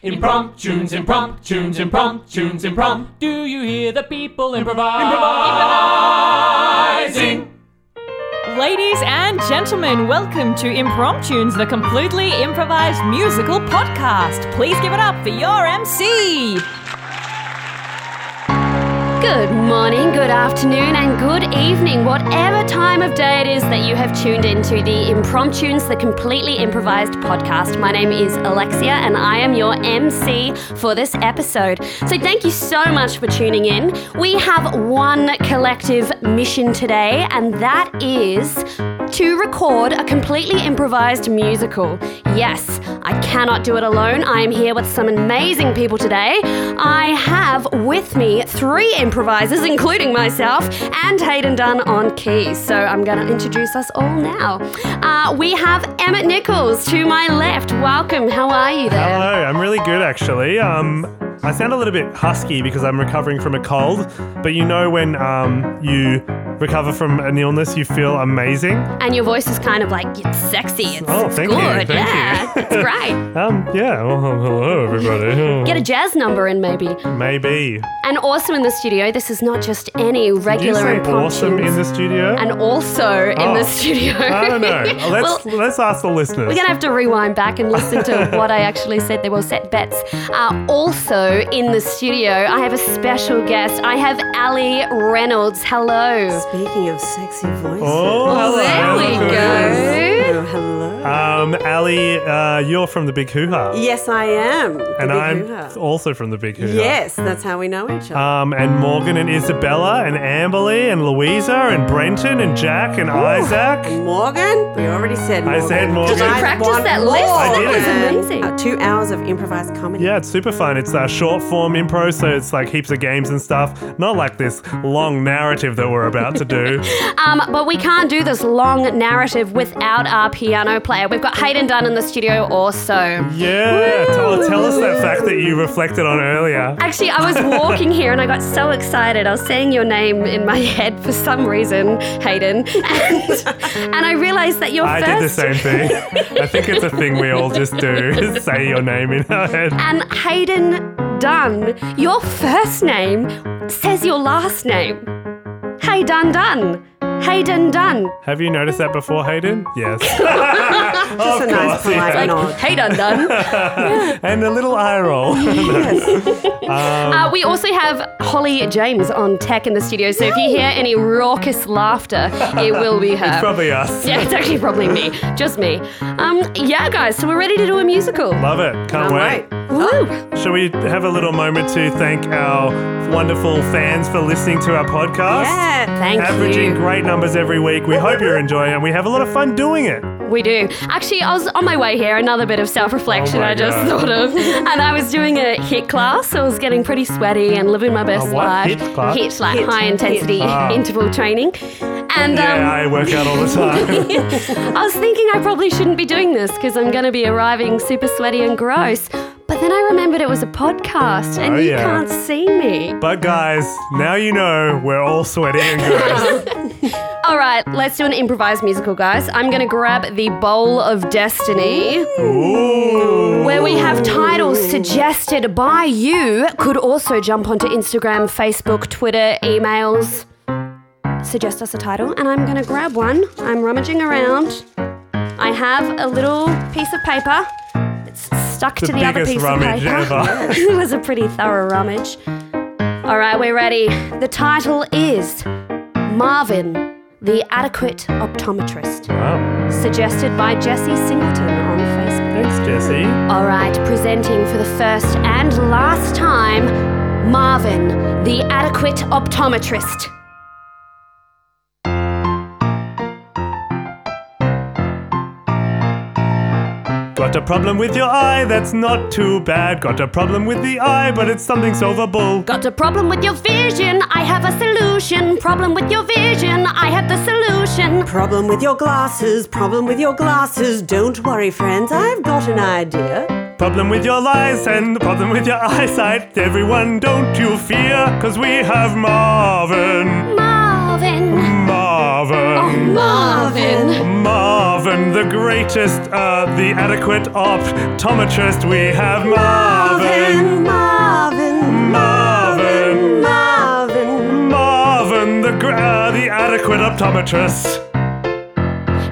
Impromptunes, impromptunes, impromptunes, impromptu. Do you hear the people improvise? Improvising. Ladies and gentlemen, welcome to Impromptunes, the completely improvised musical podcast. Please give it up for your MC. Good morning, good afternoon, and good evening, whatever time of day it is that you have tuned into the Impromptunes, the completely improvised podcast. My name is Alexia, and I am your MC for this episode. So, thank you so much for tuning in. We have one collective mission today, and that is to record a completely improvised musical. Yes, I cannot do it alone. I am here with some amazing people today. I have with me three improvisers, including myself, and Hayden Dunn on keys. So I'm going to introduce us all now. Uh, we have Emmett Nichols to my left. Welcome. How are you there? Hello, I'm really good actually. Um, I sound a little bit husky because I'm recovering from a cold, but you know when um, you recover from an illness, you feel amazing. And your voice is kind of like it's sexy. It's, Oh, thank you, good. thank yeah, you. it's great. Um, yeah. Well, hello everybody. Get a jazz number in maybe. Maybe. And also in the studio, this is not just any regular. Did you say awesome in the studio? and also in the Oh. studio. I don't know. Let's well, let's ask the listeners. we're gonna have to rewind back and listen to what I actually said. They were set bets. Uh, also in the studio, I have a special guest. I have Ali Reynolds. Hello. Speaking of sexy voices. Oh, hello. There we go. Oh, hello. Um, Ali, uh, you're from the Big Hoo Ha, yes, I am. the and big I'm hoo-ha. also from the Big Hoo Ha. Yes, that's how we know each other. Um, and Morgan and Isabella and Amberly and Louisa and Brenton and Jack and Isaac. And Morgan, we already said I said Morgan. Did Did you practice want that more? list? I did. That was amazing. Uh, two hours of improvised comedy. Yeah, it's super fun. It's uh, short form improv, so it's like heaps of games and stuff. Not like this long narrative that we're about to do. Um, but we can't do this long narrative without our piano player. We've got Hayden Dunn in the studio also. Yeah, tell, oh, tell us that fact that you reflected on earlier. Actually, I was walking here and I got so excited. I was saying your name in my head for some reason, Hayden, and, and I realized that your I first did the same thing. I think it's a thing we all just do, say your name in our head. and Hayden Dunn, your first name says your last name. Hey Dun Dun. Hayden Dunn. Have you noticed that before, Hayden? Yes. Just a nice polite yeah. nod. Hey Dun Dun. and a little eye roll. Uh, we also have Holly James on tech in the studio, so if you hear any raucous laughter, it will be her. It's Probably us. yeah, it's actually probably me, just me. Um, yeah, guys, so we're ready to do a musical. Love it. Can't All wait. right. Woo! Shall we have a little moment to thank our wonderful fans for listening to our podcast? Yeah. Thank Averaging you. great numbers every week. We hope you're enjoying it. And we have a lot of fun doing it. We do. Actually, I was on my way here, another bit of self reflection Oh I just God. thought of. And I was doing a HIIT class, so I was getting pretty sweaty and living my best A what? life. HIIT class? HIIT, like HIIT. high intensity Ah. interval training. And Yeah, um, I work out all the time. I was thinking I probably shouldn't be doing this because I'm going to be arriving super sweaty and gross. But then I remembered it was a podcast and Oh, you yeah. can't see me. but guys, now you know we're all sweaty and gross. All right, let's do an improvised musical, guys. I'm going to grab the Bowl of Destiny. Ooh. Where we have titles suggested by you. Could also jump onto Instagram, Facebook, Twitter, emails. Suggest us a title, and I'm gonna grab one. I'm rummaging around. I have a little piece of paper. It's stuck The to the other piece of paper. it was a pretty thorough rummage. All right, we're ready. The title is Marvin, the Adequate Optometrist. Wow. Suggested by Jesse Singleton on Facebook. Thanks, Jesse. All right, presenting for the first and last time, Marvin, the adequate optometrist. Got a problem with your eye, that's not too bad. Got a problem with the eye, but it's something solvable. Got a problem with your vision? I have a solution. Problem with your vision? I have the solution. Problem with your glasses, problem with your glasses. Don't worry, friends, I've got an idea. Problem with your lies and the problem with your eyesight. Everyone, don't you fear, cause we have Marvin. Marvin. Marvin. Marvin. Marvin. The greatest, uh, the adequate optometrist. We have Marvin. Marvin, Marvin. Marvin. Marvin, the uh, the adequate optometrist.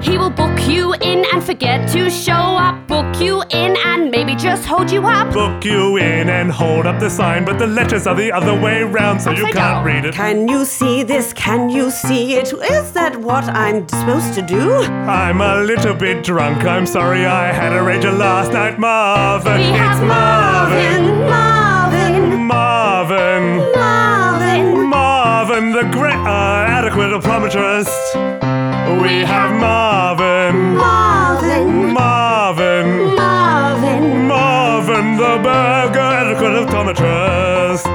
He will book you in and forget to show up. Book you in and maybe just hold you up. Book you in and hold up the sign, but the letters are the other way round, so you can't down. read it. Can you see this? Can you see it? Is that what I'm supposed to do? I'm a little bit drunk. I'm sorry I had a rager last night, Marvin. We it's have Marvin. Marvin, Marvin. Marvin. Marvin, the great, uh, adequate optometrist. We have Marvin. Marvin, Marvin. Marvin. Marvin, the burger adequate optometrist.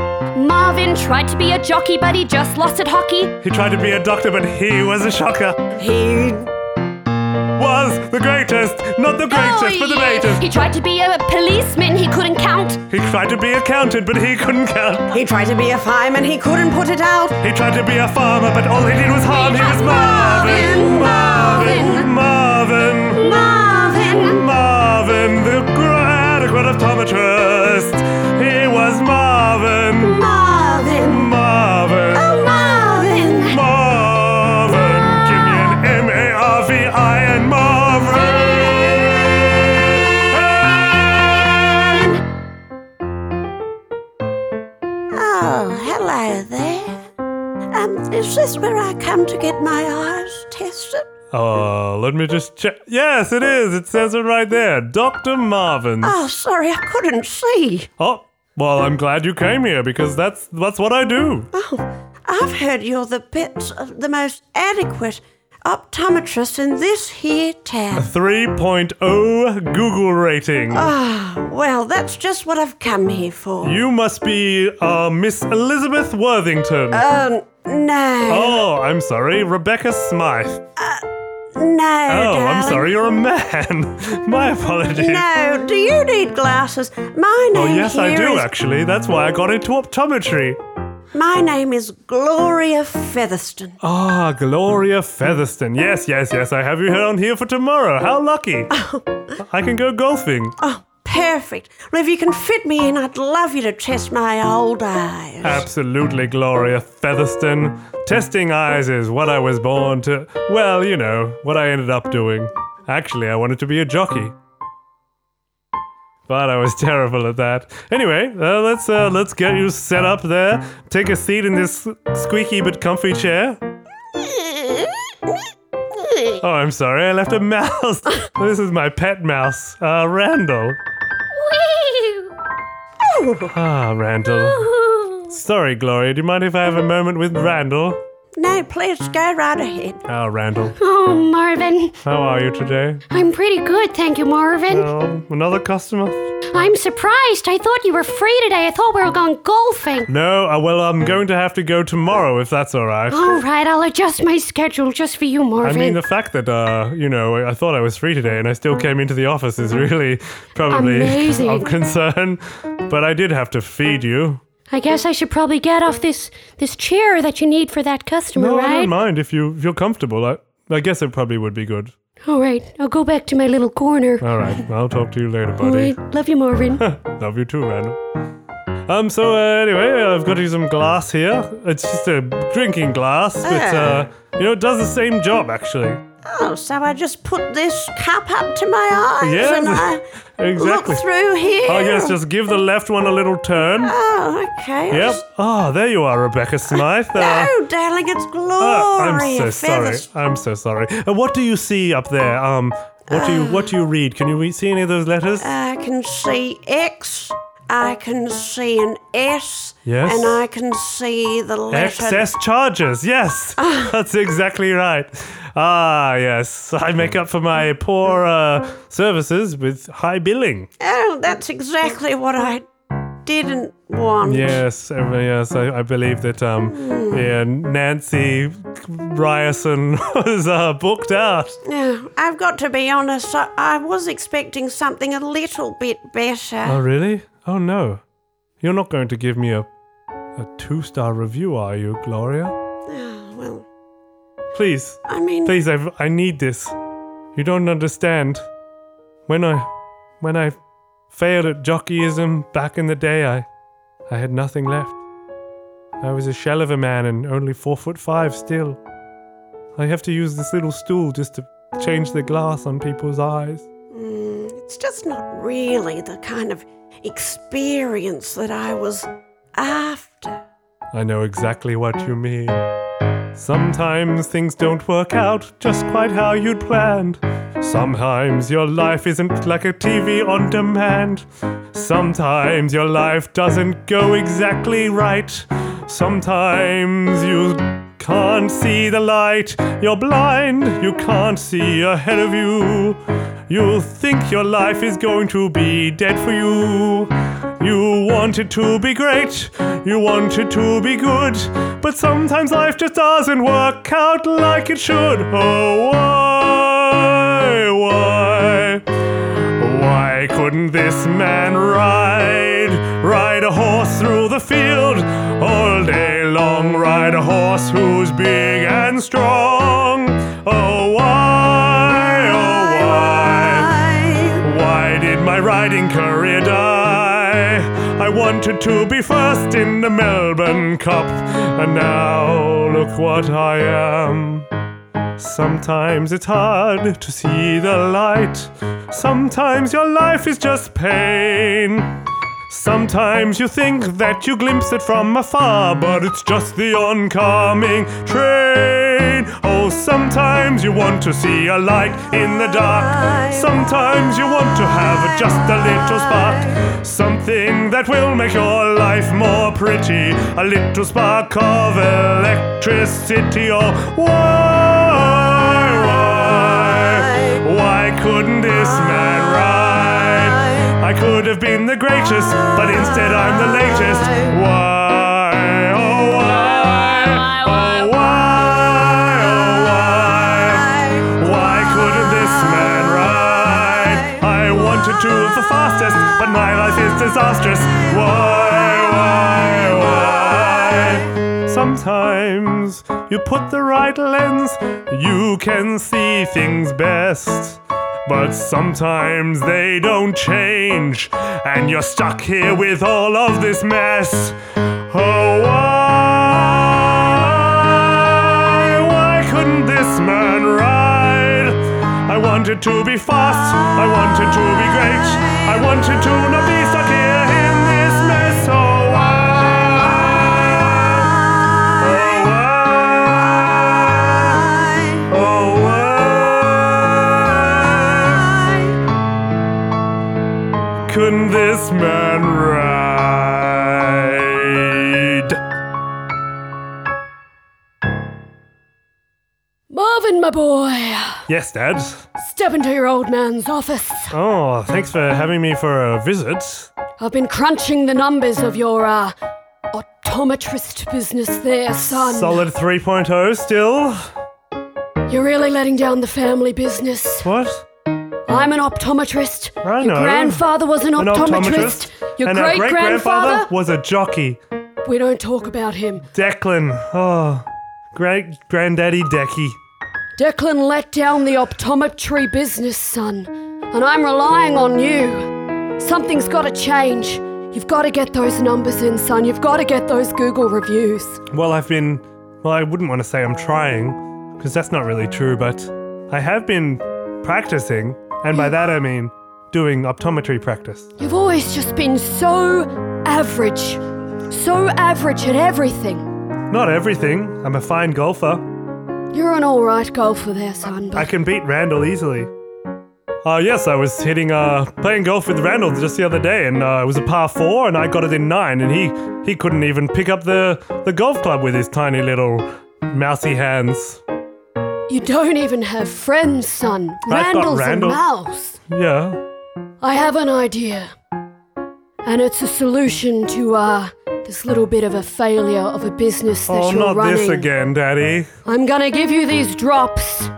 Marvin tried to be a jockey, but he just lost at hockey. He tried to be a doctor, but he was a shocker. He Was the greatest, not the greatest, but the greatest. He tried to be a policeman, he couldn't count. He tried to be a accountant, but he couldn't count. he tried to be a fireman. He couldn't put it out. He tried to be a farmer, but all he did was harm. He was Marvin. Marvin. Marvin. Marvin, Marvin, the gr- adequate optometrist. He was Marvin. Marvin, is this where I come to get my eyes tested? Uh, let me just check. Yes, it is. It says it right there. Dr. Marvin. Oh, sorry, I couldn't see. Oh, well, I'm glad you came here because that's that's what I do. Oh, I've heard you're the best, the most adequate optometrist in this here town. 3.0 Google rating. Ah, well, that's just what I've come here for. You must be uh, Miss Elizabeth Worthington. Um, no, oh, I'm sorry, Rebecca Smythe. no, Oh, I'm sorry, you're a man. My apologies. No, do you need glasses? My name Oh, yes, I do is- actually. That's why I got into optometry. My name is Gloria Featherstone. Ah, Gloria Featherstone. Yes, yes, yes. I have you on here for tomorrow. How lucky. I can go golfing. Oh, perfect. Well, if you can fit me in, I'd love you to test my old eyes. Absolutely, Gloria Featherstone. Testing eyes is what I was born to. Well, you know, what I ended up doing. Actually, I wanted to be a jockey. But I was terrible at that. Anyway, uh, let's uh, let's get you set up there. Take a seat in this squeaky but comfy chair. Oh, I'm sorry, I left a mouse. this is my pet mouse, uh, Randall. Ah, Randall. Sorry, Gloria. Do you mind if I have a moment with Randall? No, please go right ahead. Oh, Randall. Oh, Marvin. How are you today? I'm pretty good, thank you, Marvin. Oh, another customer? I'm surprised. I thought you were free today. I thought we were going golfing. No, uh, well, I'm going to have to go tomorrow if that's all right. All right, I'll adjust my schedule just for you, Marvin. I mean, the fact that, uh, you know, I thought I was free today and I still came into the office is really probably Amazing. of concern. But I did have to feed you. I guess I should probably get off this this chair that you need for that customer, No, I don't mind if you feel comfortable. I, I guess it probably would be good. All right, I'll go back to my little corner. All right, I'll talk to you later, All buddy. right, love you, Marvin. Love you too, Randall. Um, so uh, anyway, I've got you some glass here. It's just a drinking glass, but uh, you know, it does the same job actually. Oh, so I just put this cup up to my eyes Yes, and I exactly. look through here. Oh yes, just give the left one a little turn. Oh, okay. Yep. Oh, there you are, Rebecca Smythe. Uh, Oh, darling, it's Gloria uh, I'm so sorry. I'm so sorry. Uh, what do you see up there? Um, what do you what do you read? Can you see any of those letters? I can see X. I can see an S. Yes. And I can see the letter. Excess charges. Yes, that's exactly right. Ah, yes. I make up for my poor uh, services with high billing. Oh, that's exactly what I didn't want. Yes, yes. I, I believe that um, yeah, Nancy Ryerson was uh, booked out. Now, I've got to be honest, I, I was expecting something a little bit better. Oh, really? Oh no, you're not going to give me a a two star review, are you, Gloria? Please, I mean, please, I, I need this. You don't understand. When I, when I failed at jockeyism back in the day, I, I had nothing left. I was a shell of a man and only four foot five still. I have to use this little stool just to change the glass on people's eyes. mm, it's just not really the kind of experience that I was after. I know exactly what you mean. Sometimes things don't work out just quite how you'd planned. Sometimes your life isn't like a TV on demand. Sometimes your life doesn't go exactly right. Sometimes you can't see the light. You're blind, you can't see ahead of you. You think your life is going to be dead for you. You wanted to be great, you wanted to be good, but sometimes life just doesn't work out like it should. Oh, why, why, why couldn't this man ride, ride a horse through the field all day long? Ride a horse who's big and strong. Oh, why, wanted to be first in the Melbourne Cup, and now look what I am. Sometimes it's hard to see the light. Sometimes your life is just pain. Sometimes you think that you glimpse it from afar, but it's just the oncoming train. Oh, sometimes you want to see a light in the dark. Sometimes you want to have just a little spark. Something that will make your life more pretty. A little spark of electricity. Oh, why, why, why couldn't this man ride? I could have been the greatest, but instead I'm the latest. Why? Oh why? Oh why? Oh why? Why couldn't this man ride? I wanted to the fastest, but my life is disastrous. Why? Why? Why? Sometimes you put the right lens, you can see things best. But sometimes they don't change, and you're stuck here with all of this mess. Oh, why? Why couldn't this man ride? I wanted to be fast, I wanted to be great, I wanted to not be Couldn't this man ride? Marvin, my boy, Yes, Dad. step into your old man's office. Oh, thanks for having me for a visit. I've been crunching the numbers of your, uh, optometrist business there, son. Solid 3.0 still. You're really letting down the family business. What? I'm an optometrist. I Your know. grandfather was an, An optometrist. Your and our great grandfather. was a jockey. We don't talk about him. Declan. Oh, great granddaddy Decky. Declan let down the optometry business, son. And I'm relying on you. Something's got to change. You've got to get those numbers in, son. You've got to get those Google reviews. Well, I've been. Well, I wouldn't want to say I'm trying, because that's not really true, but I have been practicing, and by that I mean doing optometry practice. You've always just been so average. So average at everything. Not everything. I'm a fine golfer. You're an alright golfer there, son, I can beat Randall easily. Uh, yes, I was hitting, uh, playing golf with Randall just the other day, and uh, it was a par four, and I got it in nine, and he he couldn't even pick up the the golf club with his tiny little mousy hands. You don't even have friends, son. got Randall's Randall. a mouse. Yeah. I have an idea. And it's a solution to, uh, this little bit of a failure of a business that Oh, you're running. Well, not running. this again, Daddy. I'm gonna give you these drops,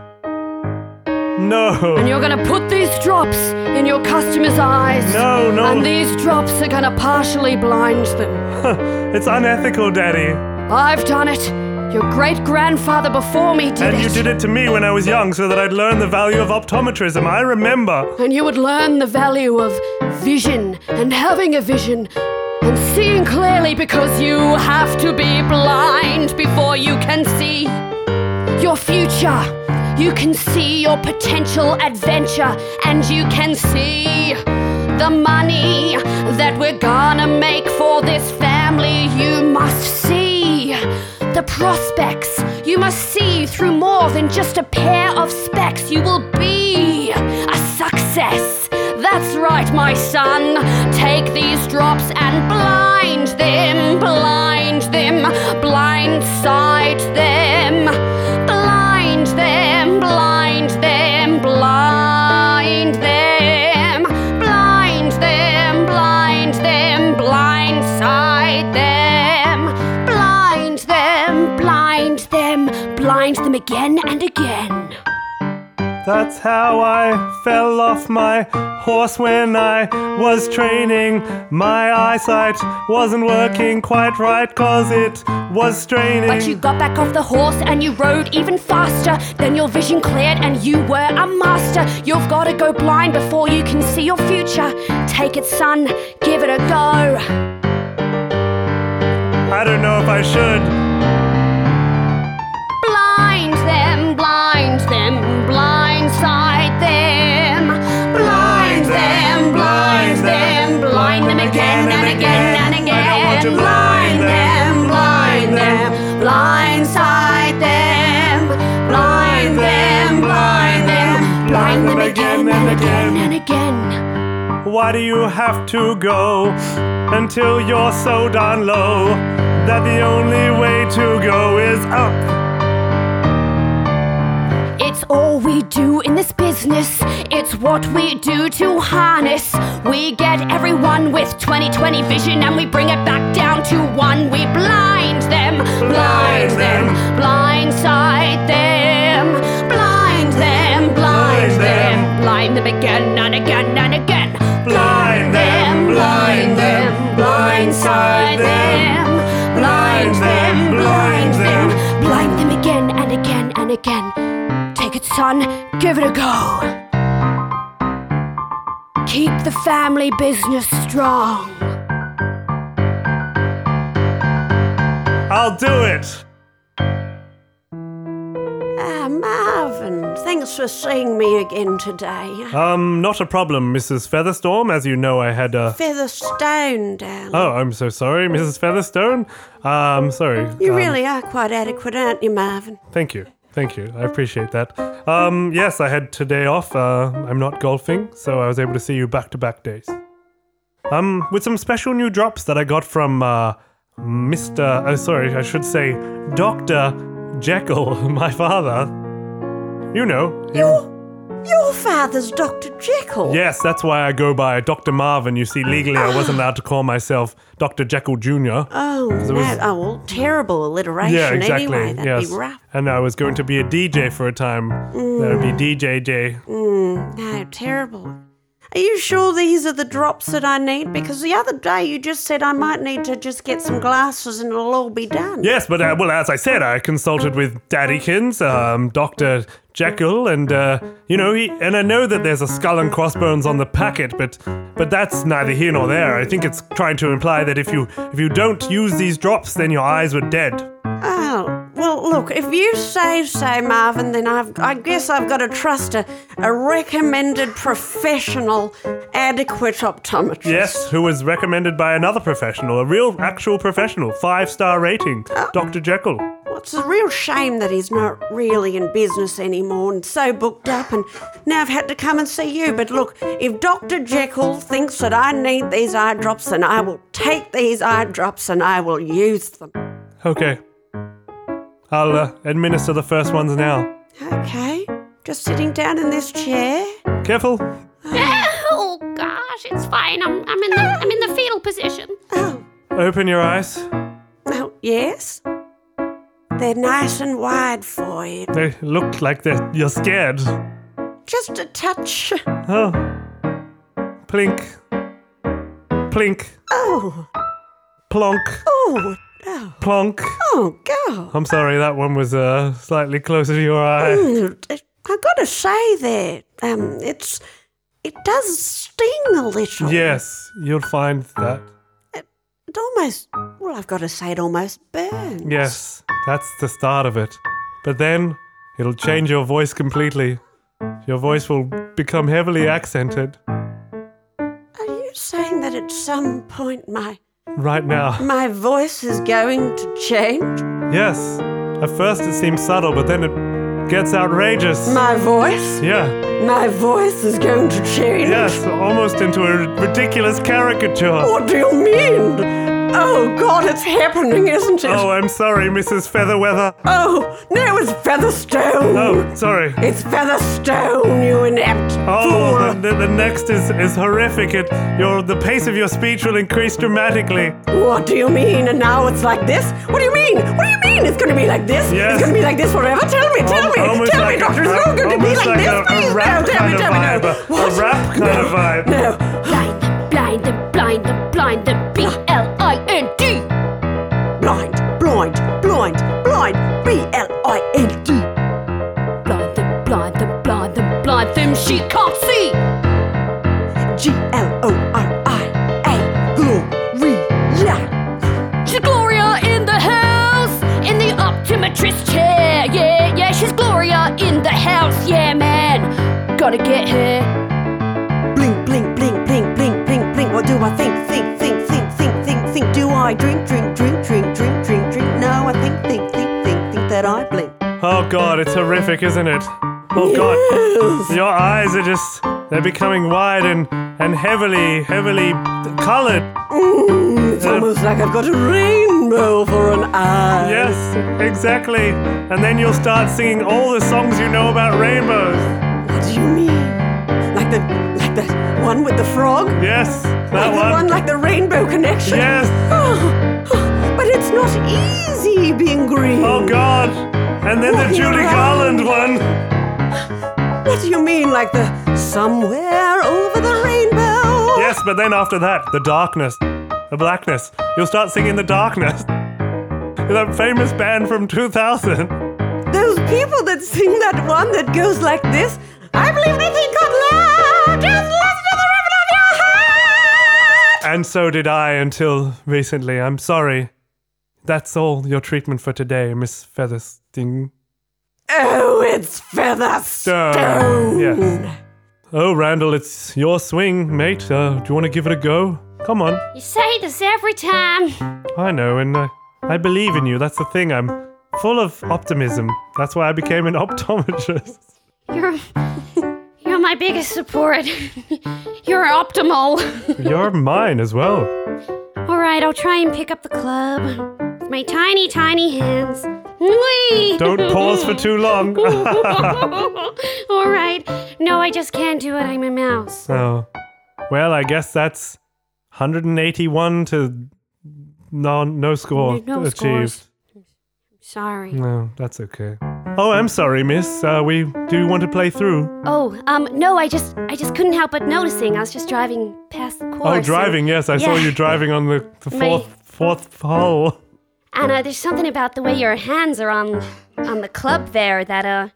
No. and you're gonna put these drops in your customers' eyes. No, no. And these drops are gonna partially blind them. it's unethical, Daddy. I've done it. Your great grandfather before me did And it. you did it to me when I was young so that I'd learn the value of optometrism. I remember. and you would learn the value of vision and having a vision and seeing clearly because you have to be blind before you can see your future. You can see your potential adventure and you can see the money that we're gonna make for this prospects. You must see through more than just a pair of specs. You will be a success. That's right, my son. Take these drops and blind them, blind and again. That's how I fell off my horse when I was training. My eyesight wasn't working quite right cause it was straining. But you got back off the horse and you rode even faster. Then your vision cleared and you were a master. You've got to go blind before you can see your future. Take it, son, give it a go. I don't know if I should. Why do you have to go until you're so darn low that the only way to go is up? It's all we do in this business. It's what we do to harness. We get everyone with 2020 vision and we bring it back down to one. We blind them, blind them, blindside them, blind them, blind them, blind them again and again blindside them, blind them, blind them, blind them again and again and again. Take it, son, give it a go. Keep the family business strong. I'll do it. Ah, Marvin, thanks for seeing me again today. Um, not a problem, Mrs. Featherstorm. As you know, I had a. Featherstone, darling. Oh, I'm so sorry, Mrs. Featherstone. Um, sorry. you Um, really are quite adequate, aren't you, Marvin? Thank you. Thank you. I appreciate that. Um, yes, I had today off. Uh, I'm not golfing, so I was able to see you back to back days. Um, with some special new drops that I got from uh, Mr. Oh, sorry, I should say Dr. Jekyll, my father. You know. he- Your father's Dr. Jekyll. Yes, that's why I go by Dr. Marvin. You see, legally I wasn't allowed to call myself Dr. Jekyll Jr. Oh, was- oh, well, terrible alliteration Yeah, exactly. anyway. That'd yes. be rough. And I was going to be a DJ for a time. That would be DJJ. Mm, mm, no, terrible. Are you sure these are the drops that I need? Because the other day you just said I might need to just get some glasses and it'll all be done. Yes, but uh, well, as I said, I consulted with Daddykins, um, Doctor Jekyll, and uh, you know, he, and I know that there's a skull and crossbones on the packet, but but that's neither here nor there. I think it's trying to imply that if you if you don't use these drops, then your eyes were dead. Oh, well, look, if you say so, Marvin, then I've, I guess I've got to trust a, a recommended professional, adequate optometrist. Yes, who was recommended by another professional, a real actual professional, five star rating, uh, Doctor Jekyll. Well, it's a real shame that he's not really in business anymore and so booked up, and now I've had to come and see you. But look, if Dr. Jekyll thinks that I need these eye drops, then I will take these eye drops and I will use them. Okay, I'll uh, administer the first ones now. Okay, just sitting down in this chair. Careful. Oh gosh, it's fine. I'm I'm in the I'm in the fetal position. Oh, Open your eyes. oh, yes. They're nice and wide for you. They look like they're, you're scared. Just a touch. Oh. Plink. Plink. Oh, Plonk. oh, Plonk. Oh, God. I'm sorry, that one was uh, slightly closer to your eye. Mm, I gotta say that um, it's it does sting a little. Yes, you'll find that. It almost well, I've got to say it almost burns. Yes, that's the start of it. But then it'll change your voice completely. Your voice will become heavily accented. Are you saying that at some point my Right now. my voice is going to change? Yes. At first it seems subtle, but then it gets outrageous. My voice? Yeah. My voice is going to change. Yes, almost into a ridiculous caricature. What do you mean? Oh God, it's happening, isn't it? Oh, I'm sorry, Mrs. Featherweather. Oh, no, it's Featherstone. Oh, sorry. It's Featherstone, you inept Oh, fool. the, the, the next is, is horrific. It, your, the pace of your speech will increase dramatically. What do you mean? And now it's like this? What do you mean? What do you mean? It's going to be like this? Yes. It's going to be like this forever? Tell me, tell Al- me, tell like me, a- Doctor. It's not going to be like, like this, a- a please. rap no, tell me, tell me, no. a- a What? rap kind no, of vibe. No. Blind them, blind them, blind them, blind them. Blind, blind, blind, blind. B L I N D. Blind them, blind them, blind them, blind them. She can't see. G L O R I A. Gloria. She's Gloria in the house, in the optometrist chair. Yeah, yeah, she's Gloria in the house. Yeah, man. Gotta get her. Blink, blink, blink, blink, blink, blink, blink. What do I think, that I blink. Oh god, it's horrific, isn't it? Oh god. Your eyes are just they're becoming wide and and heavily, heavily colored. Mm, it's uh, almost like I've got a rainbow for an eye. Yes, exactly. And then you'll start singing all the songs you know about rainbows. What do you mean? Like the like that one with the frog? Yes, that like the one one. like the rainbow connection? Yes. Oh, not easy being green. Oh god. And then the Walking Judy around. Garland one. What do you mean, like the somewhere over the rainbow? Yes, but then after that, the darkness, the blackness. You'll start singing the darkness. That famous band from 2000. Those people that sing that one that goes like this. I believe nothing could love. Just listen to the rhythm of your heart. And so did I until recently. I'm sorry. That's all your treatment for today, Miss Featherstone. Oh, it's Featherstone. Yes. Oh, Randall, it's your swing, mate. Uh, do you want to give it a go? Come on. You say this every time. I know, and I, I believe in you. That's the thing. I'm full of optimism. That's why I became an optometrist. You're you're my biggest support. you're optimal. You're mine as well. All right, I'll try and pick up the club with my tiny, tiny hands. Whee! Don't pause for too long. All right. No, I just can't do it. I'm a mouse. oh. Well, I guess that's 181 to no no score No- no achieved. scores. Sorry. No, that's okay. Oh, I'm sorry, miss. Uh, we do want to play through. Oh, um, no, I just, I just couldn't help but noticing. I was just driving past the course. Oh, and- driving. Yes, I saw Yeah. you driving on the, the My- fourth fourth hole. And uh, there's something about the way your hands are on, on the club there that uh,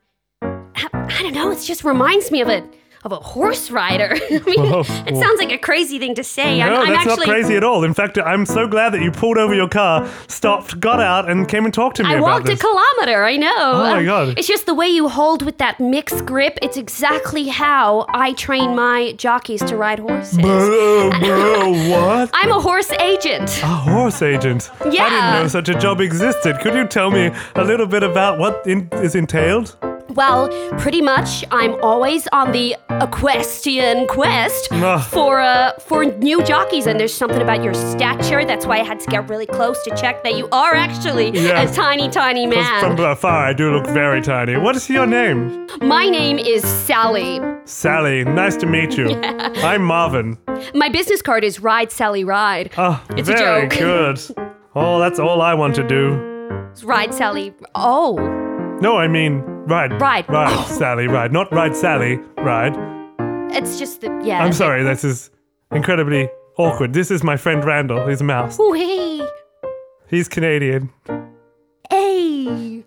I, I don't know. It just reminds me of a, of a horse rider. I mean, Whoa. it sounds like a crazy thing to say. I'm, no, I'm that's actually. not crazy at all. In fact, I'm so glad that you pulled over your car, stopped, got out, and came and talked to me I walked this. a kilometer, I know. Oh my Um, God. It's just the way you hold with that mixed grip. It's exactly how I train my jockeys to ride horses. Bro, bro, what? I'm a horse agent. A horse agent. Yeah. I didn't know such a job existed. Could you tell me a little bit about what in- is entailed? Well, pretty much, I'm always on the equestrian quest for uh for new jockeys, and there's something about your stature. That's why I had to get really close to check that you are actually Yeah. a tiny, tiny man. From afar, I do look very tiny. What is your name? My name is Sally. Sally. Nice to meet you. I'm Marvin. My business card is Ride Sally Ride. Oh, It's a very joke. good. Oh, that's all I want to do. Ride Sally. Oh, No, I mean ride. Ride. Ride, Sally, ride. Not ride Sally, ride. it's just the yeah. I'm sorry, this is incredibly awkward. This is my friend Randall, he's a mouse. Ooh, hey. He's Canadian. Hey.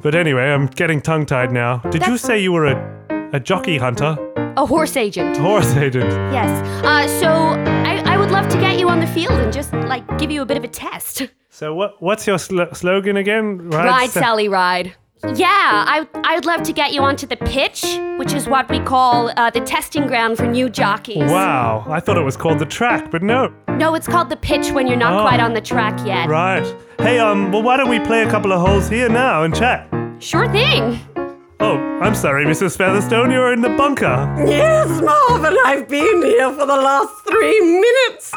But anyway, I'm getting tongue tied now. Did you say you were a, a jockey hunter? A horse agent. Horse agent. Yes. Uh, so I, I would love to get you on the field and just like give you a bit of a test. So what? What's your sl- slogan again? Ride, Sa- Sally, ride. Yeah, I I'd love to get you onto the pitch, which is what we call uh, the testing ground for new jockeys. Wow, I thought it was called the track, but no. No, it's called the pitch when you're not Oh. quite on the track yet. Right. Hey, um, well, why don't we play a couple of holes here now and chat? Sure thing. Oh, I'm sorry, Mrs. Featherstone, you're in the bunker. Yes, Marvin, I've been here for the last three minutes.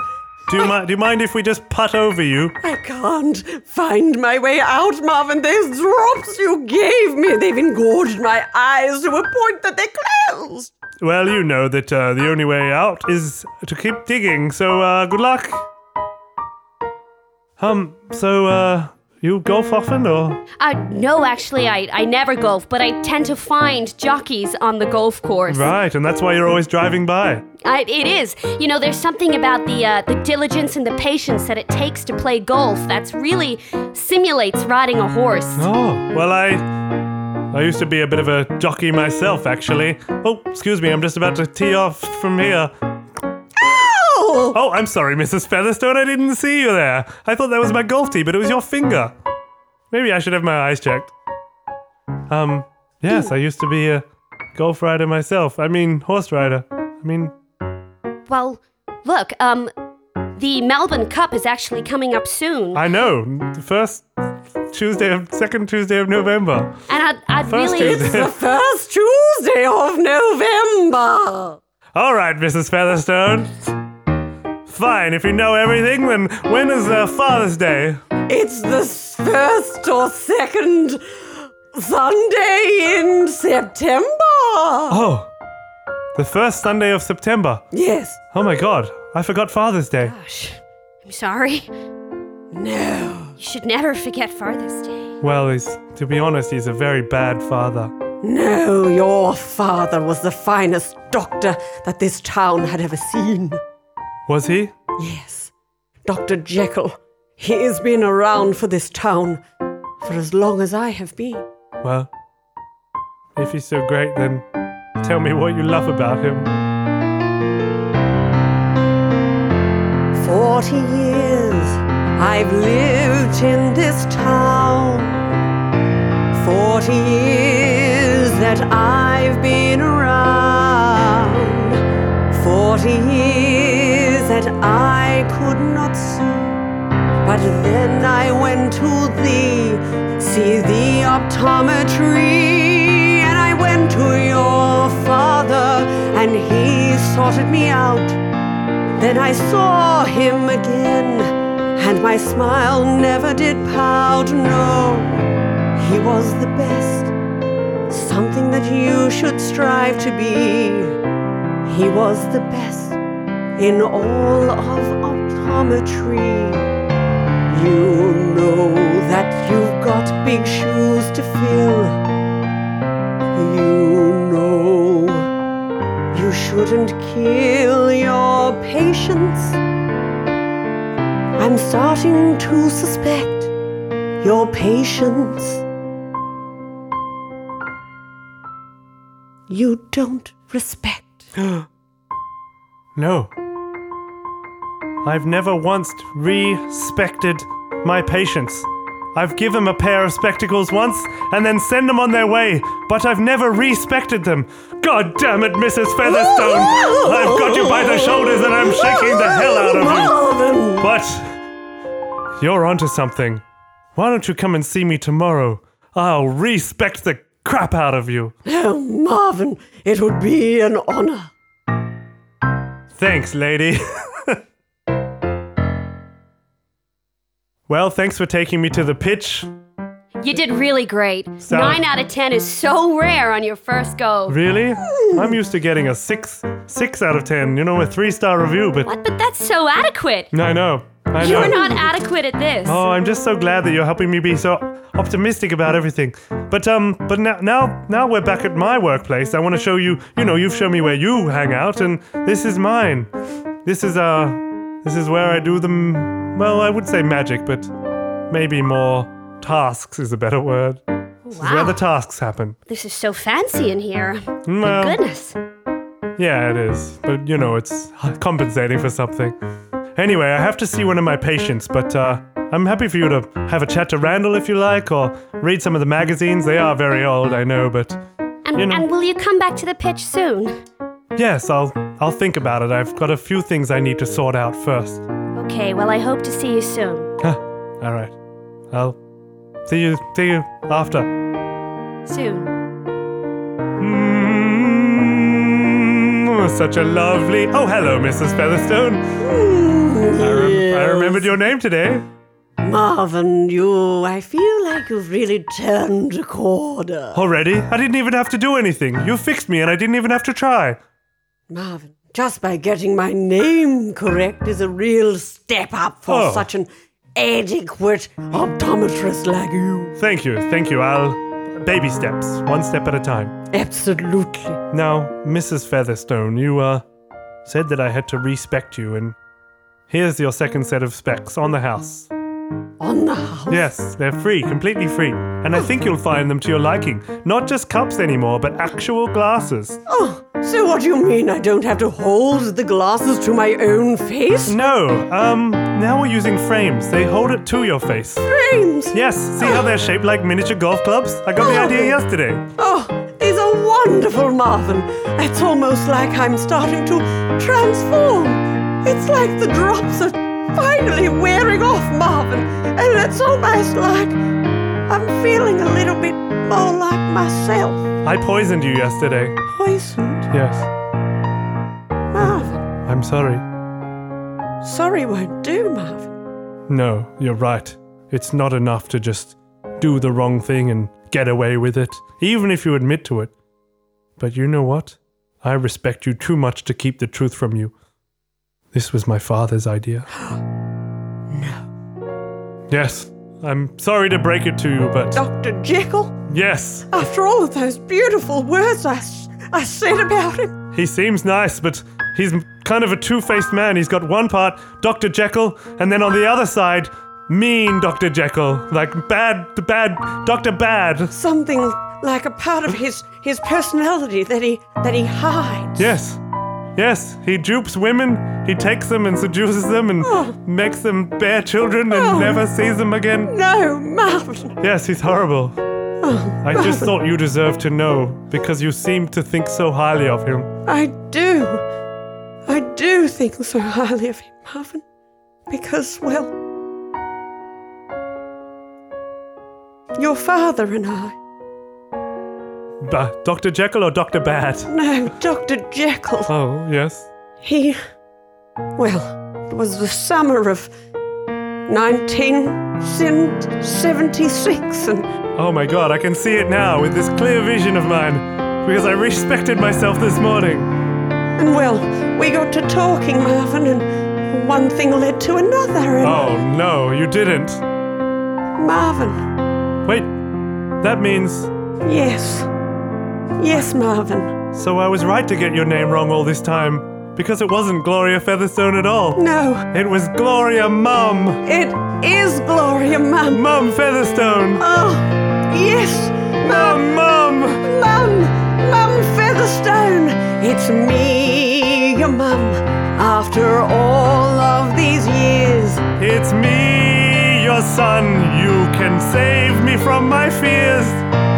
Do you, mi- do you mind if we just putt over you? I can't find my way out, Marvin. Those drops you gave me, they've engorged my eyes to a point that they're closed. Well, you know that uh, the only way out is to keep digging, so uh, good luck. Um, so, uh, you golf often, or? Uh, no, actually, I, I never golf, but I tend to find jockeys on the golf course. Right, and that's why you're always driving by. I, it is. You know, there's something about the uh, the diligence and the patience that it takes to play golf that's really simulates riding a horse. Oh, well, I. I used to be a bit of a jockey myself, actually. Oh, excuse me, I'm just about to tee off from here. Oh, Oh, I'm sorry, Mrs. Featherstone, I didn't see you there. I thought that was my golf tee, but it was your finger. Maybe I should have my eyes checked. Um, yes, I used to be a golf rider myself. I mean, horse rider. I mean, Well, look, um, the Melbourne Cup is actually coming up soon, I know. The first Tuesday of, second Tuesday of November. and I'd, I'd First really. Tuesday. the first Tuesday of November. All right, Mrs. Featherstone. Fine, if you know everything, then when is uh, Father's Day? It's the first or second Sunday in September. Oh, the first Sunday of September. Yes. Oh my god, I forgot Father's Day. Gosh, I'm sorry. No. You should never forget Father's Day. Well, he's, to be honest, he's a very bad father. No, your father was the finest doctor that this town had ever seen. Was he? Yes, Dr. Jekyll. He has been around for this town for as long as I have been. Well, if he's so great, then tell me what you love about him. Forty years I've lived in this town. Forty years that I've been around. Forty years that I could not see. But then I went to the, see the optometry. And I went to your father and he sorted me out. Then I saw him again, and my smile never did pout. No, he was the best, something that you should strive to be. He was the best in all of optometry. You know that you've got big shoes to fill. You know you shouldn't kill your patients. I'm starting to suspect your patience. You don't respect. No. I've never once respected my patients. I've given them a pair of spectacles once and then send them on their way, but I've never respected them. God damn it, Mrs. Featherstone! I've got you by the shoulders and I'm shaking the hell out of you. But you're onto something. Why don't you come and see me tomorrow? I'll respect the crap out of you. Oh, Marvin, it would be an honor. Thanks, lady. well, thanks for taking me to the pitch. You did really great. So- Nine out of ten is so rare on your first go. Really? I'm used to getting a six, six out of ten. You know, a three-star review. But What? But that's so adequate. I know, I. You're not adequate at this. Oh, I'm just so glad that you're helping me be so optimistic about everything. But um, but now now now we're back at my workplace. I want to show you. You know, you've shown me where you hang out, and this is mine. This is uh, this is where I do the. m- Well, I would say magic, but maybe more tasks is a better word. This is where the tasks happen. This is so fancy in here. Well, Goodness. yeah, it is. But you know, it's compensating for something. Anyway, I have to see one of my patients, but uh, I'm happy for you to have a chat to Randall if you like, or read some of the magazines. They are very old, I know, but And, you know- and will you come back to the pitch soon? yes, I'll I'll think about it. I've got a few things I need to sort out first. Okay, well, I hope to see you soon. Huh. All right. I'll see you see you after. Soon. Mm, such a lovely. Oh, hello, Mrs. Featherstone. I, rem- I remembered your name today. Marvin, you, I feel like you've really turned a corner. Already? I didn't even have to do anything. You fixed me and I didn't even have to try. Marvin, just by getting my name correct is a real step up for Oh. such an adequate optometrist like you. Thank you, thank you. I'll. Baby steps, one step at a time. Absolutely. Now, Mrs. Featherstone, you, uh, said that I had to respect you, and here's your second set of specs on the house. On the house. Yes, they're free, completely free. And I think you'll find them to your liking. Not just cups anymore, but actual glasses. Oh, so what do you mean I don't have to hold the glasses to my own face? No, um, now we're using frames. They hold it to your face. Frames. Yes, see how they're shaped like miniature golf clubs? I got the idea yesterday. Oh, these are wonderful, Marvin. It's almost like I'm starting to transform. It's like the drops are finally wearing off, Marvin. And it's almost like I'm feeling a little bit more like myself. I poisoned you yesterday. Poisoned. Yes, Marvin. I'm sorry. Sorry won't do, Marvin. No, you're right. It's not enough to just do the wrong thing and get away with it, even if you admit to it. But you know what? I respect you too much to keep the truth from you. This was my father's idea. no. Yes, I'm sorry to break it to you, but Dr. Jekyll, yes, after all of those beautiful words I, I said about him, he seems nice, but he's kind of a two faced man. He's got one part, Dr. Jekyll, and then on the other side, mean Dr. Jekyll. Like bad, bad, Dr. Bad. something like a part of his, his personality that he, that he hides. Yes. Yes, he dupes women, he takes them and seduces them and Oh. makes them bear children and Oh. never sees them again. No, Marvin. Yes, he's horrible. Oh, I just thought you deserved to know because you seem to think so highly of him. I do. I do think so highly of him, Marvin. Because, well, your father and I. Dr. Jekyll or Dr. Bad? No, Dr. Jekyll. Oh, yes. He. Well, it was the summer of 1976, and Oh my god, I can see it now with this clear vision of mine because I respected myself this morning. And well, we got to talking, Marvin, and one thing led to another. And Oh no, you didn't. Marvin, Wait, that means. yes. Yes, Marvin. So I was right to get your name wrong all this time because it wasn't Gloria Featherstone at all. No, It was Gloria Mum. it is Gloria, Mum. Mum Featherstone. Oh, yes, Mum, Mum. Mum, Mum Featherstone. It's me, your mum. After all of these years, It's me, your son. You can save me from my fears.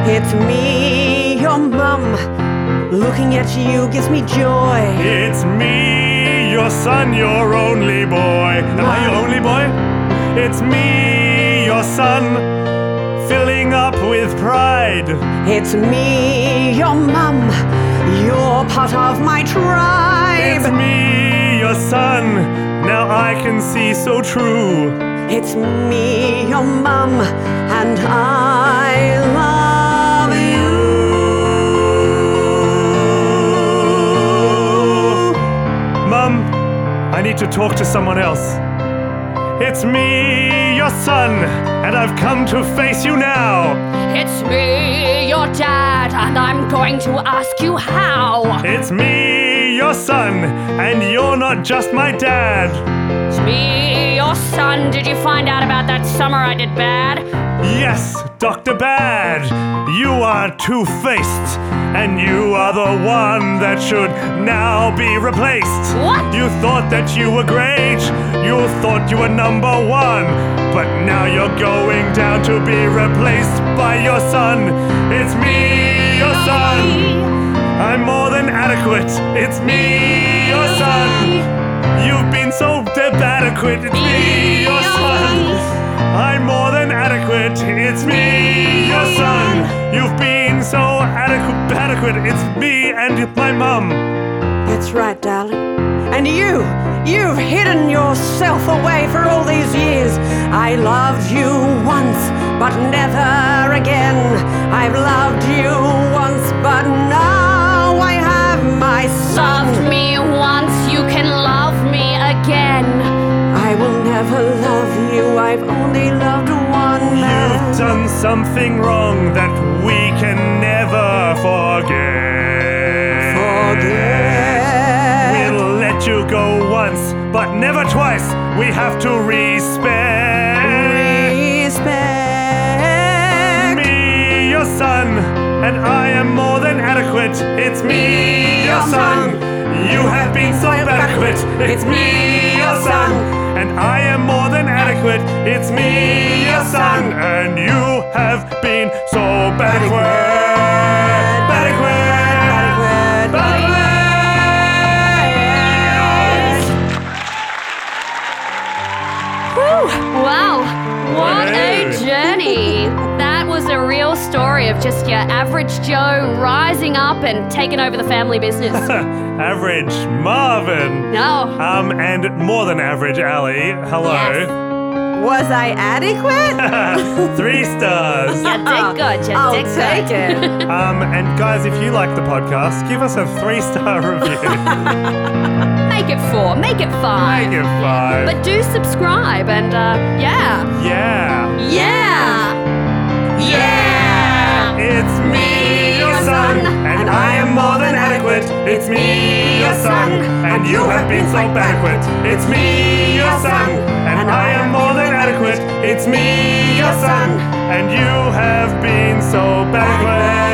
it's me, your mum. Looking at you gives me joy. It's me, your son, your only boy. Am I your only boy? It's me, your son, filling up with pride. It's me, your mum. You're part of my tribe. It's me, your son. Now I can see so true. It's me, your mum, and I love I need to talk to someone else. It's me, your son, and I've come to face you now. It's me, your dad, and I'm going to ask you how. It's me, your son, and you're not just my dad. It's me, your son. Did you find out about that summer I did bad? Yes, Dr. Bad, you are two faced, and you are the one that should now be replaced. What? You thought that you were great, you thought you were number one, but now you're going down to be replaced by your son. It's me, your son. I'm more than adequate. It's me, your son. You've been so adequate. It's me, your son. I'm more than adequate. It's me, adequate. Adequate. It's me and my mum. That's right, darling. And you, you've hidden yourself away for all these years. I loved you once, but never again. I've loved you once, but now I have my son. Loved me once, you can love me again. I will never love you. I've only loved one man. You've done something wrong that we can never forget. Forget. We'll let you go once, but never twice. We have to respect. Respect. me, your son, and I am more than adequate. It's me, your son. You have been so adequate. It's me, your son, and I am more than adequate. It's me, your son, and you have been so adequate. Of just your average Joe rising up and taking over the family business. Average Marvin. No. Um, and more than average Ali. Hello. Yes. Was I adequate? Three stars. You did good, you I'll did take good. it. Um, and guys, if you like the podcast, give us a three star review. Make it four, make it five. Make it five. But do subscribe and uh, yeah. yeah. Yeah. Yeah. I am more than adequate. It's me, your son, and you have been so adequate. It's me, your son, and I am more than adequate. It's me, your son, and you have been so adequate.